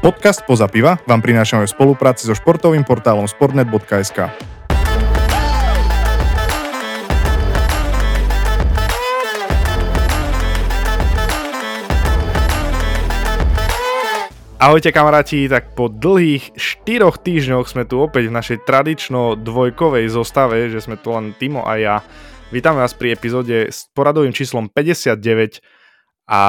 Podcast Poza piva vám prinášame v spolupráci so športovým portálom sportnet.sk. Ahojte kamaráti, tak po dlhých 4 týždňoch sme tu opäť v našej tradično dvojkovej zostave, že sme tu len Timo a ja. Vítame vás pri epizóde s poradovým číslom 59 a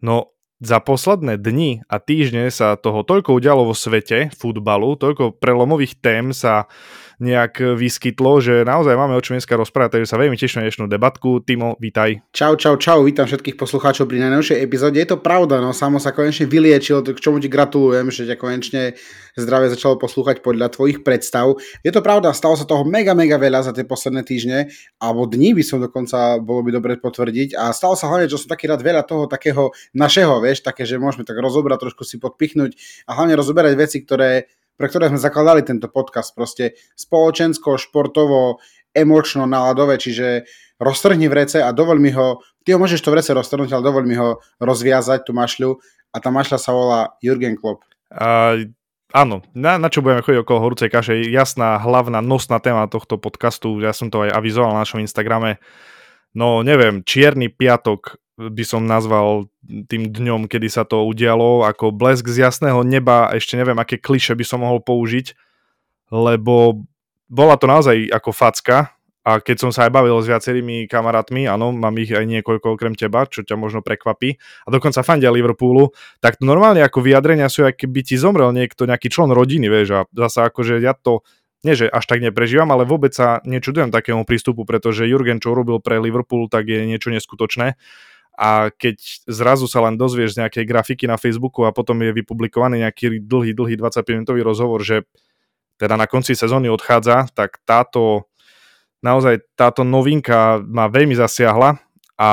no za posledné dni a týždne sa toho toľko udialo vo svete futbalu, toľko prelomových tém sa nejak vyskytlo, že naozaj máme o čom dneska rozprávať, takže sa veľmi teším na dnešnú debatku. Timo, vítaj. Čau, čau, čau, vítam všetkých poslucháčov pri najnovšej epizóde. Je to pravda, no samo sa konečne vyliečil, k čomu ti gratulujem, že ťa konečne zdravie začalo poslúchať podľa tvojich predstav. Je to pravda, stalo sa toho mega, mega veľa za tie posledné týždne, alebo dní by som dokonca bolo by dobre potvrdiť. A stalo sa hlavne, že som taký rád veľa toho takého našeho, vieš, také, že môžeme tak rozobrať, trošku si podpichnúť a hlavne rozoberať veci, ktoré pre ktoré sme zakladali tento podcast. Proste spoločensko, športovo, emočno, náladové, čiže roztrhni v rece a dovol mi ho, ty ho môžeš to v rece roztrhnúť, ale dovol mi ho rozviazať, tú mašľu a tá mašľa sa volá Jurgen Klopp. Uh, áno, na, na čo budeme chodiť okolo horúcej kaše, jasná, hlavná, nosná téma tohto podcastu, ja som to aj avizoval na našom Instagrame, no neviem, čierny piatok by som nazval tým dňom, kedy sa to udialo, ako blesk z jasného neba, ešte neviem, aké kliše by som mohol použiť, lebo bola to naozaj ako facka. A keď som sa aj bavil s viacerými kamarátmi, áno, mám ich aj niekoľko okrem teba, čo ťa možno prekvapí, a dokonca fandia Liverpoolu, tak normálne ako vyjadrenia sú, ak by ti zomrel niekto, nejaký člen rodiny, vieš, a zasa akože ja to nie že až tak neprežívam, ale vôbec sa nečudujem takému prístupu, pretože Jurgen, čo urobil pre Liverpool, tak je niečo neskutočné a keď zrazu sa len dozvieš z nejakej grafiky na Facebooku a potom je vypublikovaný nejaký dlhý, dlhý 25-minútový rozhovor, že teda na konci sezóny odchádza, tak táto naozaj táto novinka ma veľmi zasiahla a,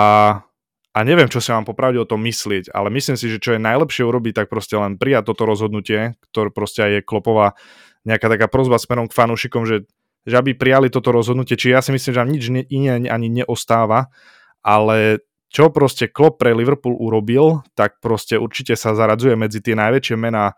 a neviem, čo sa mám popravde o tom myslieť, ale myslím si, že čo je najlepšie urobiť, tak proste len prijať toto rozhodnutie, ktoré proste aj je klopová nejaká taká prozba smerom k fanúšikom, že, že aby prijali toto rozhodnutie, či ja si myslím, že nám nič iné ani neostáva, ale čo proste Klopp pre Liverpool urobil, tak proste určite sa zaradzuje medzi tie najväčšie mená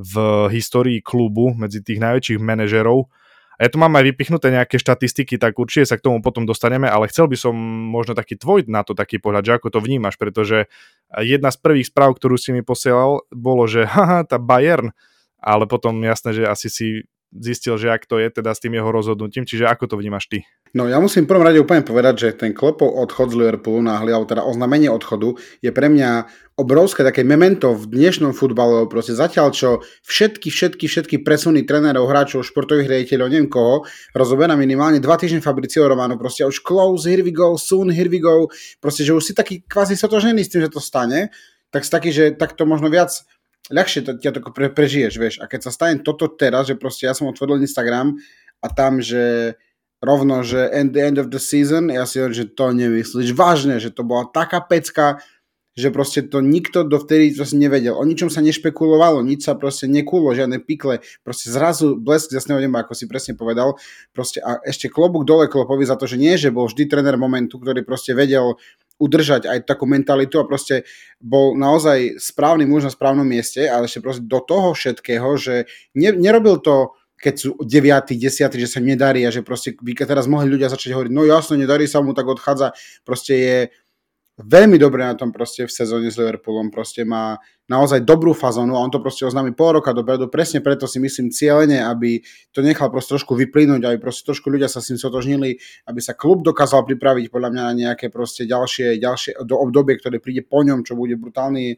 v histórii klubu, medzi tých najväčších manažerov. A ja tu mám aj vypichnuté nejaké štatistiky, tak určite sa k tomu potom dostaneme, ale chcel by som možno taký tvoj na to taký pohľad, že ako to vnímaš, pretože jedna z prvých správ, ktorú si mi posielal, bolo, že haha, tá Bayern, ale potom jasné, že asi si zistil, že ak to je teda s tým jeho rozhodnutím, čiže ako to vnímaš ty? No ja musím prvom rade úplne povedať, že ten Klopov odchod z Liverpoolu náhly, alebo teda oznámenie odchodu je pre mňa obrovské také memento v dnešnom futbale, proste zatiaľ čo všetky, všetky, všetky presuny trénerov, hráčov, športových riaditeľov, neviem koho, rozoberá minimálne dva týždne Fabricio Romano, proste už close, here we go, soon, here we go, proste, že už si taký kvázi sotožený s tým, že to stane, tak si taký, že tak to možno viac ľahšie to, ťa to pre, prežiješ, vieš. A keď sa stane toto teraz, že proste ja som otvoril Instagram a tam, že rovno, že end, the end of the season, ja si hovorím, že to nemyslíš vážne, že to bola taká pecka, že proste to nikto dovtedy proste nevedel. O ničom sa nešpekulovalo, nič sa proste nekulo, žiadne pikle, proste zrazu blesk z jasného neba, ako si presne povedal. Proste a ešte klobúk dole klopovi za to, že nie, že bol vždy tréner momentu, ktorý proste vedel udržať aj takú mentalitu a proste bol naozaj správny muž na správnom mieste, ale ešte proste do toho všetkého, že ne, nerobil to keď sú 9, 10, že sa nedarí a že proste by teraz mohli ľudia začať hovoriť, no jasne, nedarí sa mu, tak odchádza. Proste je veľmi dobre na tom proste v sezóne s Liverpoolom, proste má naozaj dobrú fazónu a on to proste oznámi pol roka dopredu, presne preto si myslím cieľene, aby to nechal proste trošku vyplynúť, aby proste trošku ľudia sa s tým sotožnili, aby sa klub dokázal pripraviť podľa mňa na nejaké proste ďalšie, ďalšie do obdobie, ktoré príde po ňom, čo bude brutálny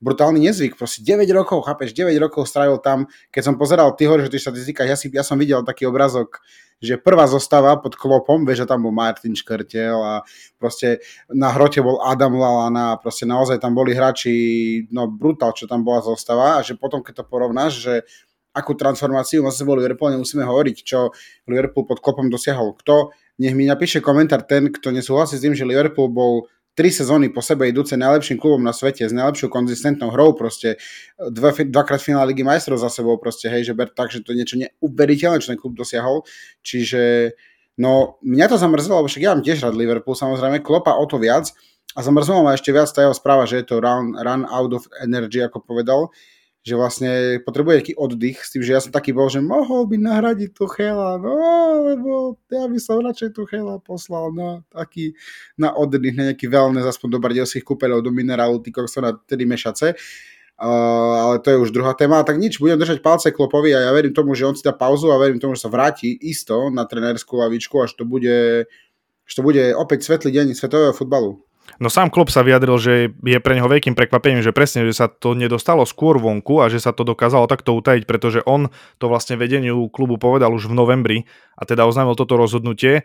brutálny nezvyk, proste 9 rokov, chápeš, 9 rokov strávil tam, keď som pozeral, ty hovoríš o tých štatistikách, ja, si, ja som videl taký obrazok že prvá zostava pod klopom, vieš, že tam bol Martin Škrtel a proste na hrote bol Adam Lalana a proste naozaj tam boli hráči, no brutál, čo tam bola zostava a že potom, keď to porovnáš, že akú transformáciu má sebou Liverpool, nemusíme hovoriť, čo Liverpool pod klopom dosiahol. Kto, nech mi napíše komentár ten, kto nesúhlasí s tým, že Liverpool bol tri sezóny po sebe idúce najlepším klubom na svete s najlepšou konzistentnou hrou, proste dva, dvakrát finále Ligy majstrov za sebou, proste hej, že ber tak, že to je niečo neuveriteľné, čo ten klub dosiahol, čiže no mňa to zamrzelo, lebo však ja mám tiež rád Liverpool, samozrejme, klopa o to viac. A zamrzelo ma ešte viac tá jeho správa, že je to run, run out of energy, ako povedal, že vlastne potrebuje nejaký oddych s tým, že ja som taký bol, že mohol by nahradiť tu Chela, no, lebo ja by som radšej tu Chela poslal na taký, na oddych, na nejaký wellness, aspoň do bardielských kúpeľov, do minerálu, ty kokso na tedy mešace. Uh, ale to je už druhá téma. Tak nič, budem držať palce Klopovi a ja verím tomu, že on si dá pauzu a verím tomu, že sa vráti isto na trenérskú lavičku, až to bude, až to bude opäť svetlý deň svetového futbalu. No sám Klopp sa vyjadril, že je pre neho veľkým prekvapením, že presne, že sa to nedostalo skôr vonku a že sa to dokázalo takto utajiť, pretože on to vlastne vedeniu klubu povedal už v novembri a teda oznámil toto rozhodnutie.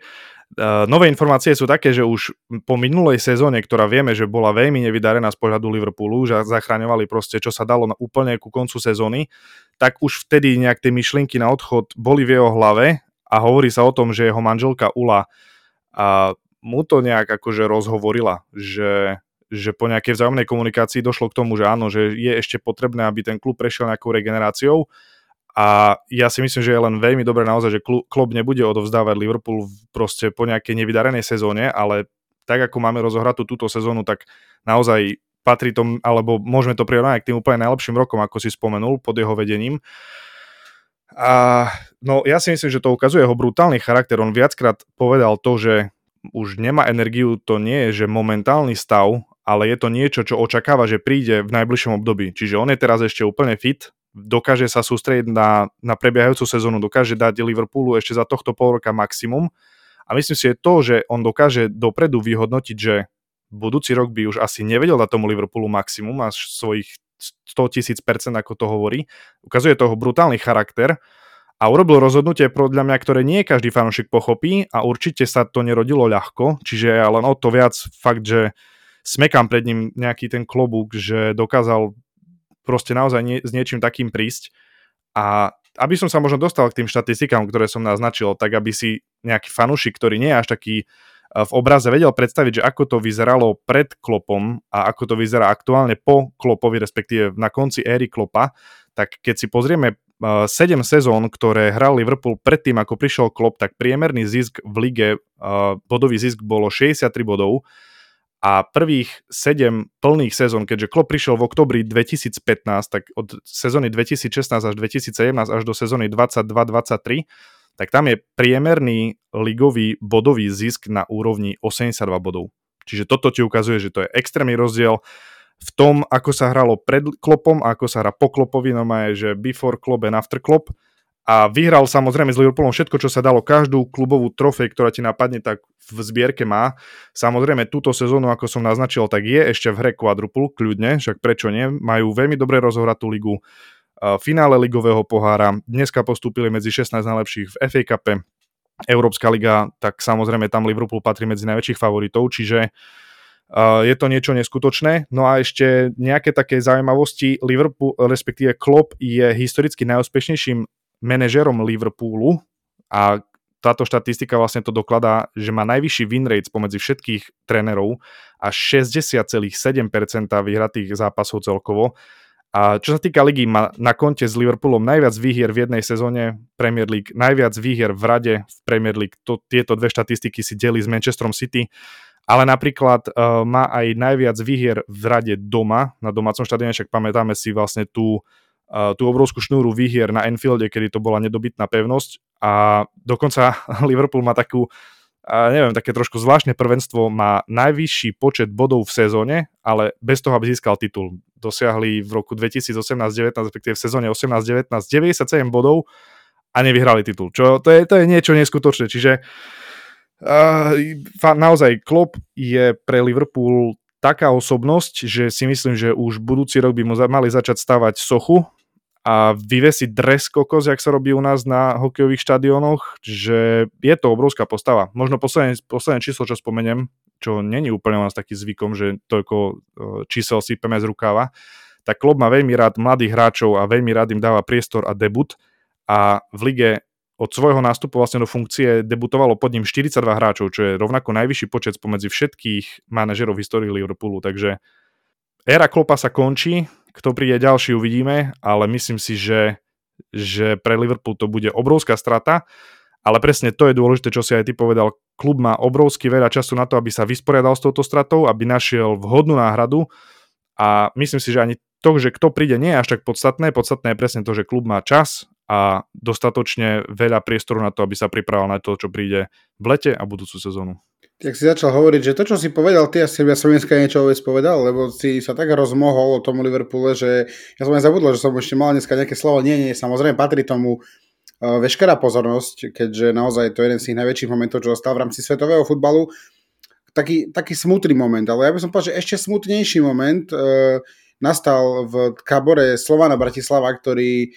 Nové informácie sú také, že už po minulej sezóne, ktorá vieme, že bola veľmi nevydarená z pohľadu Liverpoolu, že zachraňovali proste, čo sa dalo na úplne ku koncu sezóny, tak už vtedy nejak tie myšlienky na odchod boli v jeho hlave a hovorí sa o tom, že jeho manželka Ula a mu to nejak akože rozhovorila, že, že po nejakej vzájomnej komunikácii došlo k tomu, že áno, že je ešte potrebné, aby ten klub prešiel nejakou regeneráciou a ja si myslím, že je len veľmi dobré naozaj, že klub nebude odovzdávať Liverpool proste po nejakej nevydarenej sezóne, ale tak ako máme rozohratú túto sezónu, tak naozaj patrí to, alebo môžeme to prirovnať k tým úplne najlepším rokom, ako si spomenul, pod jeho vedením. A no ja si myslím, že to ukazuje jeho brutálny charakter. On viackrát povedal to, že už nemá energiu, to nie je, že momentálny stav, ale je to niečo, čo očakáva, že príde v najbližšom období. Čiže on je teraz ešte úplne fit, dokáže sa sústrediť na, na prebiehajúcu sezónu, dokáže dať Liverpoolu ešte za tohto pol roka maximum. A myslím si, že to, že on dokáže dopredu vyhodnotiť, že budúci rok by už asi nevedel dať tomu Liverpoolu maximum a svojich 100 tisíc percent, ako to hovorí, ukazuje toho brutálny charakter a urobil rozhodnutie podľa mňa, ktoré nie každý fanúšik pochopí a určite sa to nerodilo ľahko, čiže ja len o to viac fakt, že smekám pred ním nejaký ten klobúk, že dokázal proste naozaj nie, s niečím takým prísť. A aby som sa možno dostal k tým štatistikám, ktoré som naznačil, tak aby si nejaký fanúšik, ktorý nie je až taký e, v obraze vedel predstaviť, že ako to vyzeralo pred Klopom a ako to vyzerá aktuálne po Klopovi, respektíve na konci éry Klopa, tak keď si pozrieme 7 sezón, ktoré hral Liverpool predtým, ako prišiel Klopp, tak priemerný zisk v lige, bodový zisk bolo 63 bodov a prvých 7 plných sezón, keďže Klopp prišiel v oktobri 2015, tak od sezóny 2016 až 2017 až do sezóny 22-23, tak tam je priemerný ligový bodový zisk na úrovni 82 bodov. Čiže toto ti ukazuje, že to je extrémny rozdiel v tom, ako sa hralo pred klopom a ako sa hrá po klopovi, normálne, že before klop and after klop. A vyhral samozrejme s Liverpoolom všetko, čo sa dalo, každú klubovú trofej, ktorá ti napadne, tak v zbierke má. Samozrejme, túto sezónu, ako som naznačil, tak je ešte v hre quadruple, kľudne, však prečo nie. Majú veľmi dobre rozohratú ligu, finále ligového pohára, dneska postúpili medzi 16 najlepších v FA Cup, Európska liga, tak samozrejme tam Liverpool patrí medzi najväčších favoritov, čiže uh, je to niečo neskutočné. No a ešte nejaké také zaujímavosti. Liverpool, respektíve Klopp je historicky najúspešnejším manažerom Liverpoolu a táto štatistika vlastne to dokladá, že má najvyšší win rates pomedzi všetkých trénerov a 60,7% vyhratých zápasov celkovo. A čo sa týka ligy, má na konte s Liverpoolom najviac výhier v jednej sezóne Premier League, najviac výhier v rade v Premier League. To, tieto dve štatistiky si delí s Manchesterom City ale napríklad uh, má aj najviac výhier v rade doma, na domácom štadióne, však pamätáme si vlastne tú, uh, tú obrovskú šnúru výhier na Enfielde, kedy to bola nedobytná pevnosť a dokonca Liverpool má takú a neviem, také trošku zvláštne prvenstvo má najvyšší počet bodov v sezóne, ale bez toho, aby získal titul. Dosiahli v roku 2018-19, respektíve v sezóne 18-19 97 bodov a nevyhrali titul. Čo to je, to je niečo neskutočné. Čiže uh, Uh, naozaj Klopp je pre Liverpool taká osobnosť, že si myslím, že už budúci rok by mu mali začať stavať sochu a vyvesiť dres kokos, jak sa robí u nás na hokejových štadiónoch, že je to obrovská postava. Možno posledné, posledné číslo, čo spomeniem, čo není úplne u nás taký zvykom, že toľko čísel sypeme z rukáva, tak Klopp má veľmi rád mladých hráčov a veľmi rád im dáva priestor a debut a v lige od svojho nástupu vlastne do funkcie debutovalo pod ním 42 hráčov, čo je rovnako najvyšší počet spomedzi všetkých manažerov v histórii Liverpoolu, takže éra Klopa sa končí, kto príde ďalší uvidíme, ale myslím si, že, že pre Liverpool to bude obrovská strata, ale presne to je dôležité, čo si aj ty povedal, klub má obrovský veľa času na to, aby sa vysporiadal s touto stratou, aby našiel vhodnú náhradu. A myslím si, že ani to, že kto príde, nie je až tak podstatné. Podstatné je presne to, že klub má čas a dostatočne veľa priestoru na to, aby sa pripravil na to, čo príde v lete a budúcu sezónu. Tak si začal hovoriť, že to, čo si povedal ty, asi ja som dneska niečo vôbec povedal, lebo si sa tak rozmohol o tom Liverpoole, že ja som aj zabudol, že som ešte mal dneska nejaké slovo. Nie, nie, samozrejme patrí tomu uh, veškerá pozornosť, keďže naozaj to je jeden z tých najväčších momentov, čo zostal v rámci svetového futbalu. Taký, taký smutný moment, ale ja by som povedal, že ešte smutnejší moment uh, nastal v kabore Slovana Bratislava, ktorý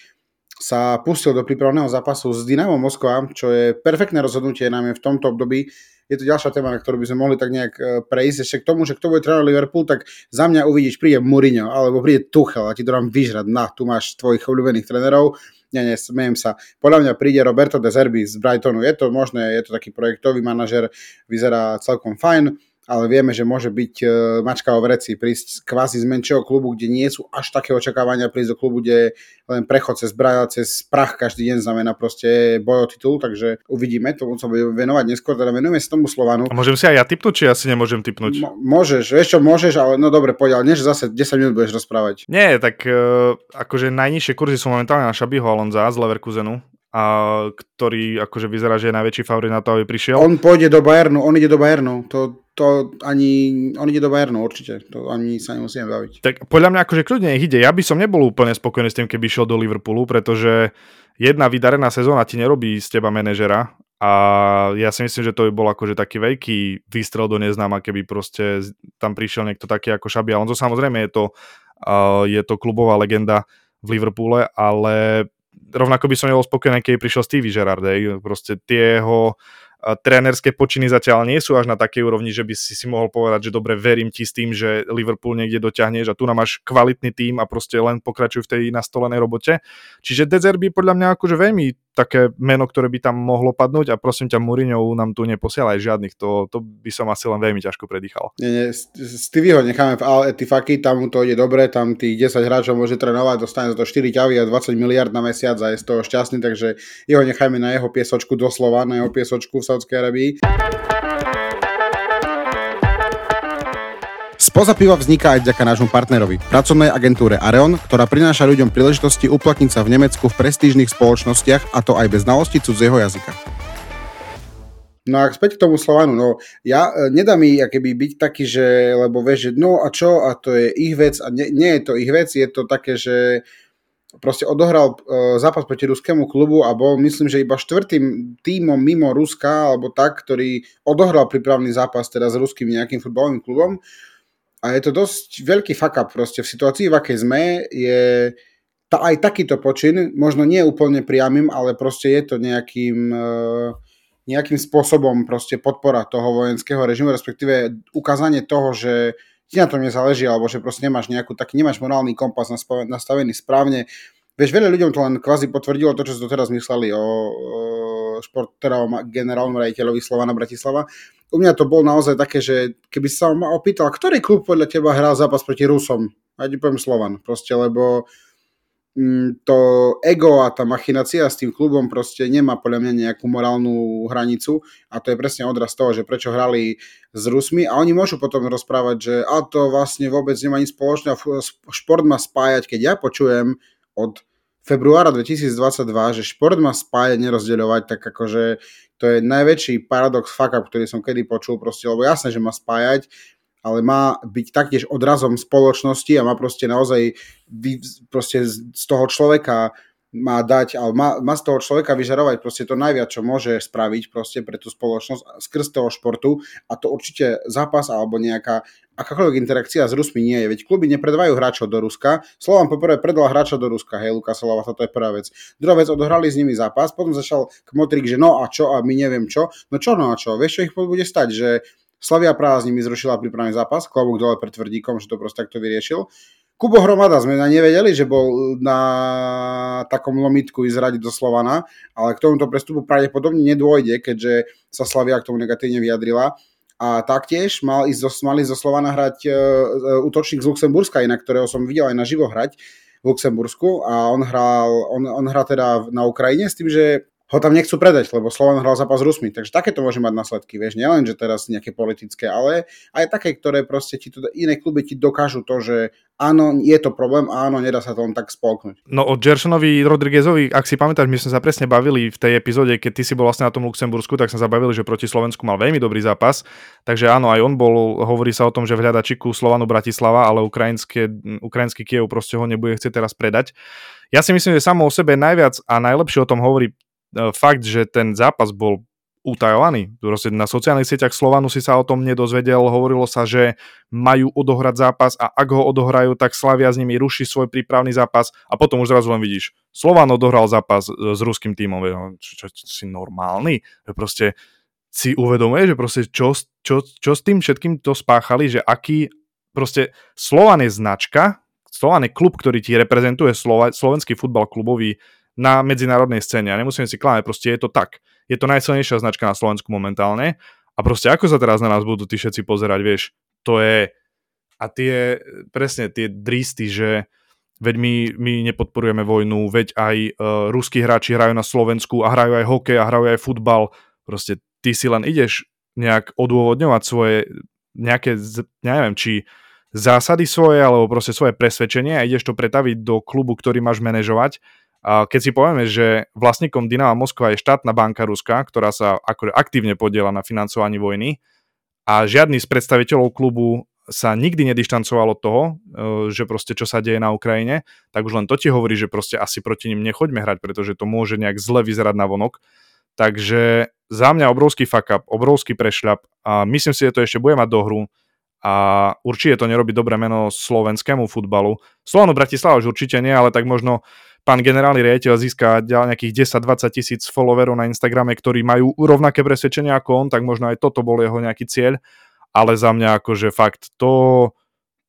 sa pustil do prípravného zápasu s Dynamo Moskva, čo je perfektné rozhodnutie najmä v tomto období, je to ďalšia téma, na ktorú by sme mohli tak nejak e, prejsť. Ešte k tomu, že kto bude trénovať Liverpool, tak za mňa uvidíš, príde Mourinho, alebo príde Tuchel a ti to dám vyžrať. Na, tu máš tvojich obľúbených trénerov. Nie, nie, smejem sa. Podľa mňa príde Roberto De Zerbi z Brightonu. Je to možné, je to taký projektový manažer, vyzerá celkom fajn ale vieme, že môže byť uh, mačka o vreci, prísť kvázi z menšieho klubu, kde nie sú až také očakávania, prísť do klubu, kde len prechod cez braja, cez prach každý deň znamená proste boj o titul, takže uvidíme, tomu sa budeme venovať neskôr, teda venujeme sa tomu Slovanu. A môžem si aj ja typnúť, či asi nemôžem typnúť? M- môžeš, vieš čo, môžeš, ale no dobre, poď, ale než zase 10 minút budeš rozprávať. Nie, tak uh, akože najnižšie kurzy sú momentálne na Šabiho Alonza z Leverkusenu, a ktorý akože vyzerá, že je najväčší favorit na to, aby prišiel. On pôjde do Bayernu, on ide do Bayernu. To, to ani, on ide do Bayernu určite, to ani sa nemusíme baviť. Tak podľa mňa akože kľudne ide, ja by som nebol úplne spokojný s tým, keby šiel do Liverpoolu, pretože jedna vydarená sezóna ti nerobí z teba manažera a ja si myslím, že to by bol akože taký veľký výstrel do neznáma, keby proste tam prišiel niekto taký ako Šabi Alonso. Samozrejme je to, uh, je to klubová legenda v Liverpoole, ale rovnako by som nebol spokojný, keď prišiel Stevie Gerrard. Proste tie jeho trénerské počiny zatiaľ nie sú až na takej úrovni, že by si si mohol povedať, že dobre, verím ti s tým, že Liverpool niekde dotiahneš a tu nám máš kvalitný tým a proste len pokračujú v tej nastolenej robote. Čiže Dezer by podľa mňa akože veľmi také meno, ktoré by tam mohlo padnúť a prosím ťa, Mourinho nám tu neposielaj žiadnych, to, to by som asi len veľmi ťažko predýchal. Nie, nie, Stevieho necháme v Al Etifaki, tam mu to ide dobre, tam tých 10 hráčov môže trénovať, dostane za to 4 ťavy a 20 miliard na mesiac a je z toho šťastný, takže jeho nechajme na jeho piesočku doslova, na jeho piesočku v Saudskej Arabii. Spoza piva vzniká aj vďaka nášmu partnerovi, pracovnej agentúre Areon, ktorá prináša ľuďom príležitosti uplatniť sa v Nemecku v prestížnych spoločnostiach a to aj bez znalosti cudzieho jazyka. No a späť k tomu Slovanu, no ja e, nedá mi keby byť taký, že, lebo vieš, že no a čo, a to je ich vec, a nie, nie je to ich vec, je to také, že proste odohral uh, zápas proti ruskému klubu a bol, myslím, že iba štvrtým tímom mimo Ruska, alebo tak, ktorý odohral prípravný zápas teda s ruským nejakým futbalovým klubom. A je to dosť veľký fuck up proste. V situácii, v akej sme, je ta, aj takýto počin, možno nie úplne priamým, ale proste je to nejakým, uh, nejakým spôsobom proste podpora toho vojenského režimu, respektíve ukázanie toho, že ti na tom nezáleží, alebo že proste nemáš nejakú, taký nemáš morálny kompas nastavený správne. Vieš, veľa ľuďom to len kvázi potvrdilo to, čo si doteraz mysleli o, šport, teda o generálnom rejiteľovi Slovana Bratislava u mňa to bol naozaj také, že keby sa ma opýtal, ktorý klub podľa teba hral zápas proti Rusom, a ti poviem Slovan, proste, lebo to ego a tá machinácia s tým klubom proste nemá podľa mňa nejakú morálnu hranicu a to je presne odraz toho, že prečo hrali s Rusmi a oni môžu potom rozprávať, že a to vlastne vôbec nemá nič spoločné a šport má spájať, keď ja počujem od februára 2022, že šport má spájať, nerozdeľovať, tak akože to je najväčší paradox fuck up, ktorý som kedy počul, proste, lebo jasné, že má spájať, ale má byť taktiež odrazom spoločnosti a má proste naozaj proste z toho človeka má dať, ale má, má z toho človeka vyžarovať proste to najviac, čo môže spraviť proste pre tú spoločnosť skrz toho športu a to určite zápas alebo nejaká akákoľvek interakcia s Rusmi nie je. Veď kluby nepredávajú hráčov do Ruska. Slovan poprvé predal hráča do Ruska, hej, Luka Solova, toto je prvá vec. Druhá vec, odohrali s nimi zápas, potom začal kmotrik, že no a čo a my neviem čo. No čo no a čo, vieš čo ich bude stať, že Slavia Praha s nimi zrušila prípravný zápas, klobúk dole pred tvrdíkom, že to proste takto vyriešil. Kubo Hromada sme na nevedeli, že bol na takom lomitku izradiť do Slovana, ale k tomuto prestupu pravdepodobne nedôjde, keďže sa Slavia k tomu negatívne vyjadrila. A taktiež mal ísť zo, mali zo Slovana hrať uh, útočník z Luxemburska, inak ktorého som videl aj naživo hrať v Luxembursku a on hral, on, on hrá teda na Ukrajine s tým, že ho tam nechcú predať, lebo Slovan hral zápas s Rusmi. Takže takéto môže mať následky, vieš, nielen, že teraz nejaké politické, ale aj také, ktoré proste ti to, iné kluby ti dokážu to, že áno, je to problém, áno, nedá sa to len tak spolknúť. No o Gersonovi Rodriguezovi, ak si pamätáš, my sme sa presne bavili v tej epizóde, keď ty si bol vlastne na tom Luxembursku, tak sme sa bavili, že proti Slovensku mal veľmi dobrý zápas. Takže áno, aj on bol, hovorí sa o tom, že v hľadačiku Slovanu Bratislava, ale ukrajinský Kiev proste ho nebude chcieť teraz predať. Ja si myslím, že samo o sebe najviac a najlepšie o tom hovorí fakt, že ten zápas bol utajovaný. Proste na sociálnych sieťach Slovanu si sa o tom nedozvedel, hovorilo sa, že majú odohrať zápas a ak ho odohrajú, tak Slavia s nimi ruší svoj prípravný zápas a potom už zrazu len vidíš, Slovan odohral zápas s ruským tímom. Čo, čo, čo, si normálny? Proste si uvedomuje, že proste čo, čo, čo s tým všetkým to spáchali, že aký proste Slovan je značka, Slovan je klub, ktorý ti reprezentuje Slova, slovenský futbal klubový na medzinárodnej scéne. A nemusíme si klamať, proste je to tak. Je to najsilnejšia značka na Slovensku momentálne. A proste ako sa teraz na nás budú tí všetci pozerať, vieš, to je... A tie, presne tie dristy, že veď my, my nepodporujeme vojnu, veď aj uh, ruskí hráči hrajú na Slovensku a hrajú aj hokej a hrajú aj futbal. Proste ty si len ideš nejak odôvodňovať svoje nejaké, neviem, či zásady svoje, alebo proste svoje presvedčenie a ideš to pretaviť do klubu, ktorý máš manažovať keď si povieme, že vlastníkom Dynama Moskva je štátna banka Ruska, ktorá sa aktívne podiela na financovaní vojny a žiadny z predstaviteľov klubu sa nikdy nedištancoval od toho, e, že proste čo sa deje na Ukrajine, tak už len to ti hovorí, že proste asi proti ním nechoďme hrať, pretože to môže nejak zle vyzerať na vonok. Takže za mňa obrovský fuck up, obrovský prešľap a myslím si, že to ešte bude mať dohru a určite to nerobí dobré meno slovenskému futbalu. Slovanu Bratislava už určite nie, ale tak možno pán generálny riaditeľ získa nejakých 10-20 tisíc followerov na Instagrame, ktorí majú rovnaké presvedčenia ako on, tak možno aj toto bol jeho nejaký cieľ, ale za mňa akože fakt to,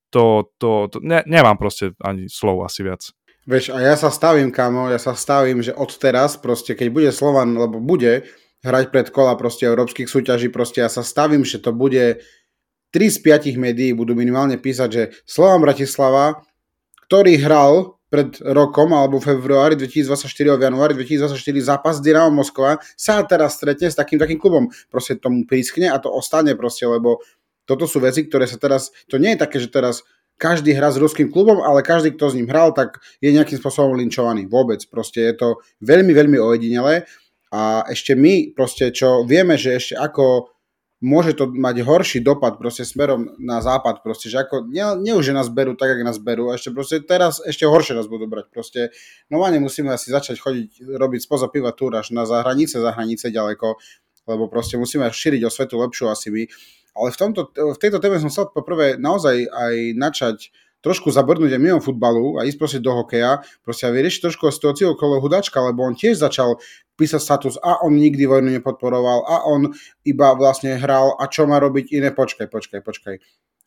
to, to, to ne, nemám proste ani slov asi viac. Vieš, a ja sa stavím, kamo, ja sa stavím, že od teraz proste, keď bude Slovan, lebo bude hrať pred kola proste európskych súťaží, proste ja sa stavím, že to bude 3 z 5 médií budú minimálne písať, že Slovan Bratislava, ktorý hral pred rokom alebo februári 2024 alebo v januári 2024 zápas Dynamo Moskva sa teraz stretne s takým takým klubom. Proste tomu prískne a to ostane proste, lebo toto sú veci, ktoré sa teraz, to nie je také, že teraz každý hrá s ruským klubom, ale každý, kto s ním hral, tak je nejakým spôsobom linčovaný. Vôbec. Proste je to veľmi, veľmi ojedinelé. A ešte my, proste, čo vieme, že ešte ako môže to mať horší dopad proste smerom na západ, proste, že ako, nie, nie už, nás berú tak, jak nás berú, a ešte proste teraz ešte horšie nás budú brať, proste, no a musíme asi začať chodiť, robiť spoza piva túr až na zahranice, za hranice ďaleko, lebo proste musíme šíriť o svetu lepšiu asi my, ale v, tomto, v tejto téme som chcel poprvé naozaj aj načať trošku zabrnúť aj mimo futbalu a ísť proste do hokeja, proste a vyriešiť trošku situáciu okolo Hudačka, lebo on tiež začal písať status a on nikdy vojnu nepodporoval a on iba vlastne hral a čo má robiť iné, počkaj, počkaj, počkaj.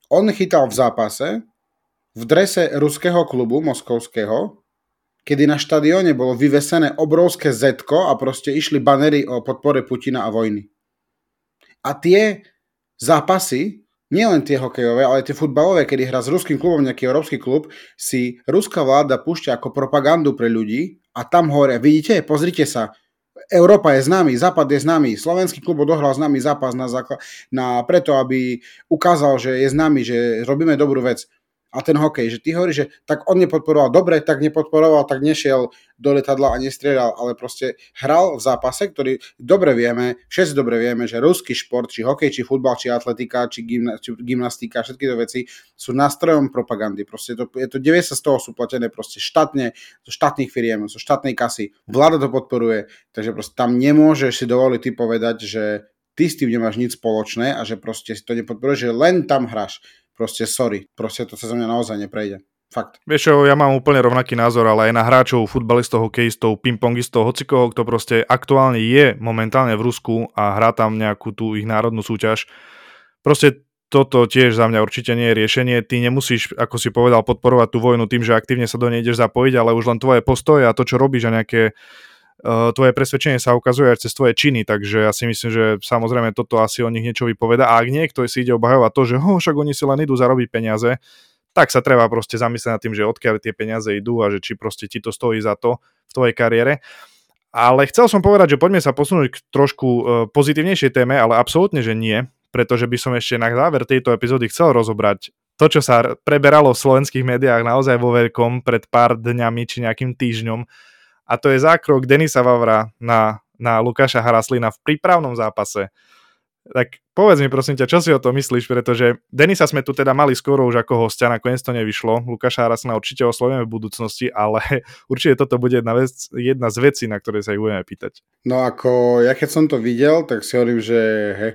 On chytal v zápase v drese ruského klubu moskovského, kedy na štadióne bolo vyvesené obrovské Z a proste išli banery o podpore Putina a vojny. A tie zápasy nielen tie hokejové, ale tie futbalové, kedy hrá s ruským klubom nejaký európsky klub, si ruská vláda púšťa ako propagandu pre ľudí a tam hore, vidíte, pozrite sa, Európa je známy, Západ je známy, slovenský klub odohral známy zápas na, na preto, aby ukázal, že je známy, že robíme dobrú vec a ten hokej, že ty hovoríš, že tak on nepodporoval dobre, tak nepodporoval, tak nešiel do letadla a nestrieľal, ale proste hral v zápase, ktorý dobre vieme, všetci dobre vieme, že ruský šport, či hokej, či futbal, či atletika, či, gymna, či gymnastika, všetky tie veci sú nástrojom propagandy. Proste to, je to 90 z toho sú platené proste štátne, zo štátnych firiem, zo štátnej kasy. Vláda to podporuje, takže proste tam nemôžeš si dovoliť ty povedať, že ty s tým nemáš nič spoločné a že proste si to nepodporuješ, že len tam hráš proste sorry, proste to cez mňa naozaj neprejde. Fakt. Vieš ja mám úplne rovnaký názor, ale aj na hráčov, futbalistov, hokejistov, pingpongistov, hocikoho, kto proste aktuálne je momentálne v Rusku a hrá tam nejakú tú ich národnú súťaž. Proste toto tiež za mňa určite nie je riešenie. Ty nemusíš, ako si povedal, podporovať tú vojnu tým, že aktívne sa do nej ideš zapojiť, ale už len tvoje postoje a to, čo robíš a nejaké tvoje presvedčenie sa ukazuje aj cez tvoje činy, takže ja si myslím, že samozrejme toto asi o nich niečo vypoveda. A ak niekto si ide obhajovať to, že ho, však oni si len idú zarobiť peniaze, tak sa treba proste zamyslieť nad tým, že odkiaľ tie peniaze idú a že či proste ti to stojí za to v tvojej kariére. Ale chcel som povedať, že poďme sa posunúť k trošku uh, pozitívnejšej téme, ale absolútne, že nie, pretože by som ešte na záver tejto epizódy chcel rozobrať to, čo sa preberalo v slovenských médiách naozaj vo veľkom pred pár dňami či nejakým týždňom. A to je zákrok Denisa Vavra na, na Lukáša Haraslina v prípravnom zápase. Tak povedz mi prosím ťa, čo si o to myslíš, pretože Denisa sme tu teda mali skoro už ako hostia, nakoniec to nevyšlo. Lukáša Harasna určite oslovíme v budúcnosti, ale určite toto bude jedna, vec, jedna z vecí, na ktoré sa ich budeme pýtať. No ako, ja keď som to videl, tak si hovorím, že he,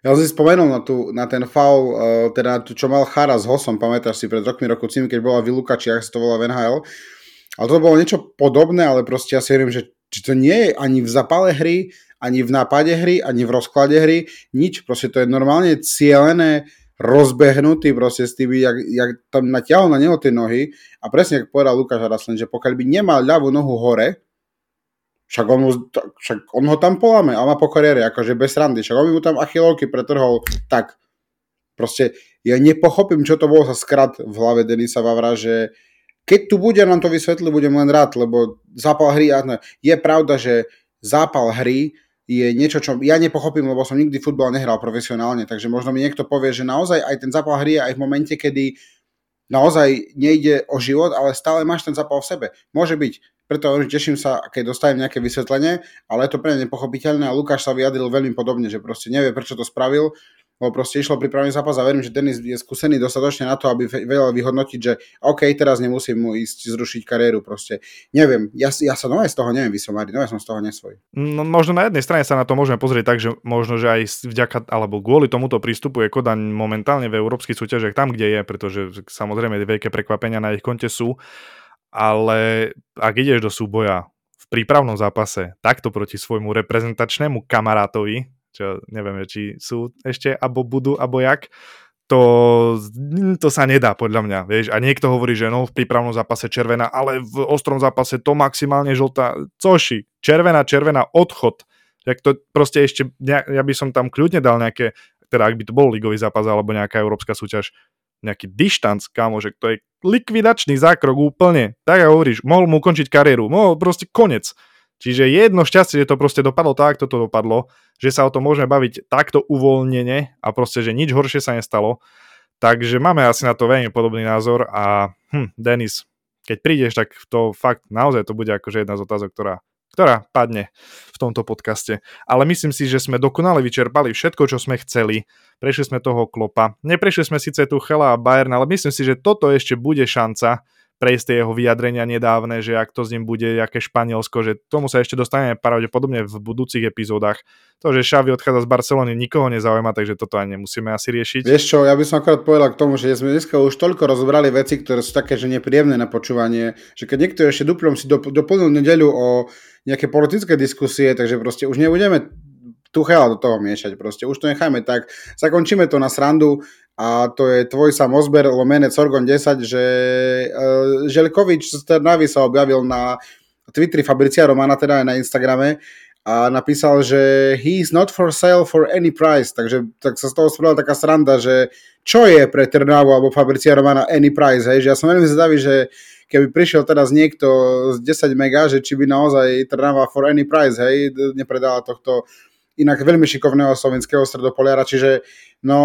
ja som si spomenul na, tú, na ten faul, uh, teda na tú, čo mal Chara s Hosom, pamätáš si, pred rokmi, roku cimi, keď bola Viluka, či ak sa to volá v NHL. Ale to bolo niečo podobné, ale proste ja si hovorím, že či to nie je ani v zapale hry, ani v nápade hry, ani v rozklade hry, nič, proste to je normálne cielené, rozbehnutý proste s tým, jak, jak tam natiahol na neho tie nohy a presne ako povedal Lukáš Haraslen, že pokiaľ by nemal ľavú nohu hore, však on, mu, však on ho tam poláme a má po kariére, akože bez randy, však on by mu tam achilovky pretrhol tak. Proste ja nepochopím, čo to bolo za skrat v hlave Denisa Vavra, že keď tu bude, nám to vysvetliť, budem len rád, lebo zápal hry, je pravda, že zápal hry je niečo, čo ja nepochopím, lebo som nikdy futbal nehral profesionálne, takže možno mi niekto povie, že naozaj aj ten zápal hry je aj v momente, kedy naozaj nejde o život, ale stále máš ten zápal v sebe. Môže byť. Preto teším sa, keď dostanem nejaké vysvetlenie, ale je to pre mňa nepochopiteľné a Lukáš sa vyjadril veľmi podobne, že proste nevie, prečo to spravil, lebo proste išlo pripravený zápas a verím, že Denis je skúsený dostatočne na to, aby vedel vyhodnotiť, že OK, teraz nemusím mu ísť zrušiť kariéru, proste neviem, ja, ja sa nové z toho neviem vysomariť, nové som z toho nesvoj. No, možno na jednej strane sa na to môžeme pozrieť tak, že možno, že aj vďaka, alebo kvôli tomuto prístupu je Kodaň momentálne v európskych súťažiach tam, kde je, pretože samozrejme veľké prekvapenia na ich konte sú, ale ak ideš do súboja v prípravnom zápase takto proti svojmu reprezentačnému kamarátovi, čo neviem, či sú ešte, alebo budú, alebo jak, to, to sa nedá podľa mňa, vieš. A niekto hovorí, že no v prípravnom zápase červená, ale v ostrom zápase to maximálne žltá. Coši, červená, červená, odchod. Jak to proste ešte, ja by som tam kľudne dal nejaké, teda ak by to bol ligový zápas alebo nejaká európska súťaž, nejaký dištanc, kámo, že to je likvidačný zákrok úplne. Tak ja hovoríš, mohol mu ukončiť kariéru, mohol proste konec. Čiže jedno šťastie, že to proste dopadlo tak, ako to dopadlo, že sa o tom môžeme baviť takto uvoľnene a proste, že nič horšie sa nestalo. Takže máme asi na to veľmi podobný názor a hm, Denis, keď prídeš, tak to fakt naozaj to bude akože jedna z otázok, ktorá, ktorá padne v tomto podcaste. Ale myslím si, že sme dokonale vyčerpali všetko, čo sme chceli. Prešli sme toho klopa. Neprešli sme síce tu Chela a Bayern, ale myslím si, že toto ešte bude šanca prejsť tie jeho vyjadrenia nedávne, že ak to s ním bude, aké Španielsko, že tomu sa ešte dostaneme pravdepodobne v budúcich epizódach. To, že Xavi odchádza z Barcelony, nikoho nezaujíma, takže toto ani nemusíme asi riešiť. Vieš čo, ja by som akorát povedal k tomu, že sme dneska už toľko rozobrali veci, ktoré sú také, že nepríjemné na počúvanie, že keď niekto ešte duplom si doplnil nedeľu o nejaké politické diskusie, takže proste už nebudeme Tuchela do toho miešať proste. Už to nechajme tak. Zakončíme to na srandu a to je tvoj samozber lomenec Orgon 10, že uh, Želkovič z Trnavy sa objavil na Twitteri Fabricia Romana, teda aj na Instagrame a napísal, že he is not for sale for any price, takže tak sa z toho spravila taká sranda, že čo je pre Trnavu alebo Fabricia Romana any price, hej, že ja som veľmi zvedavý, že keby prišiel teraz niekto z 10 mega, že či by naozaj Trnava for any price, hej, nepredala tohto inak veľmi šikovného slovenského stredopoliara, čiže no,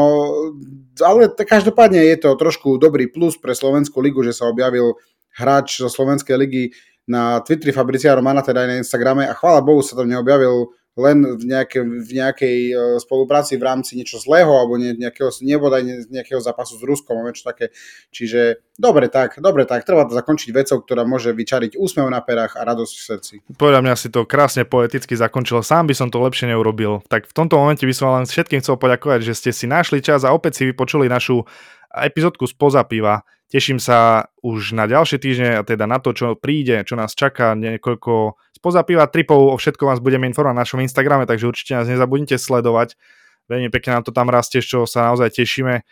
ale každopádne je to trošku dobrý plus pre Slovenskú ligu, že sa objavil hráč zo Slovenskej ligy na Twitteri Fabricia Romana, teda aj na Instagrame a chvála Bohu sa tam neobjavil len v, nejaké, v nejakej uh, spolupráci v rámci niečo zlého alebo ne, nejakého, nebodaj ne, nejakého zápasu s Ruskom alebo také. Čiže dobre tak, dobre tak, treba to zakončiť vecou, ktorá môže vyčariť úsmev na perách a radosť v srdci. Podľa mňa si to krásne poeticky zakončil, sám by som to lepšie neurobil. Tak v tomto momente by som len všetkým chcel poďakovať, že ste si našli čas a opäť si vypočuli našu epizódku spoza piva. Teším sa už na ďalšie týždne teda na to, čo príde, čo nás čaká, niekoľko spoza piva tripov, o všetko vás budeme informovať na našom Instagrame, takže určite nás nezabudnite sledovať. Veľmi pekne nám to tam rastie, čo sa naozaj tešíme.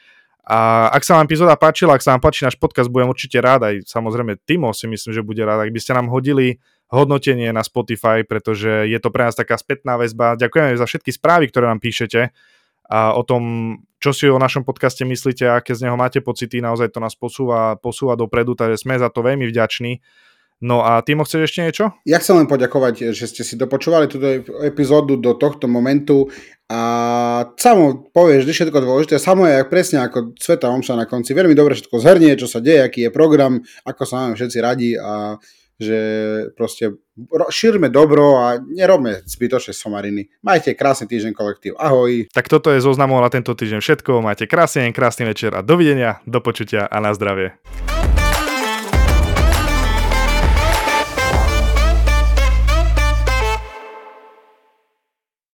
A ak sa vám epizóda páčila, ak sa vám páči náš podcast, budem určite rád, aj samozrejme Timo si myslím, že bude rád, ak by ste nám hodili hodnotenie na Spotify, pretože je to pre nás taká spätná väzba. Ďakujeme za všetky správy, ktoré nám píšete a o tom, čo si o našom podcaste myslíte, aké z neho máte pocity, naozaj to nás posúva, posúva dopredu, takže sme za to veľmi vďační. No a Timo, chceš ešte niečo? Ja chcem len poďakovať, že ste si dopočúvali túto epizódu do tohto momentu a samo povieš, že všetko dôležité, samo je presne ako Sveta Omša na konci. Veľmi dobre všetko zhrnie, čo sa deje, aký je program, ako sa máme všetci radi a že proste šírme dobro a nerobme zbytočné somariny. Majte krásny týždeň kolektív. Ahoj. Tak toto je zoznamom na tento týždeň všetko. Majte krásny deň, krásny večer a dovidenia, do počutia a na zdravie.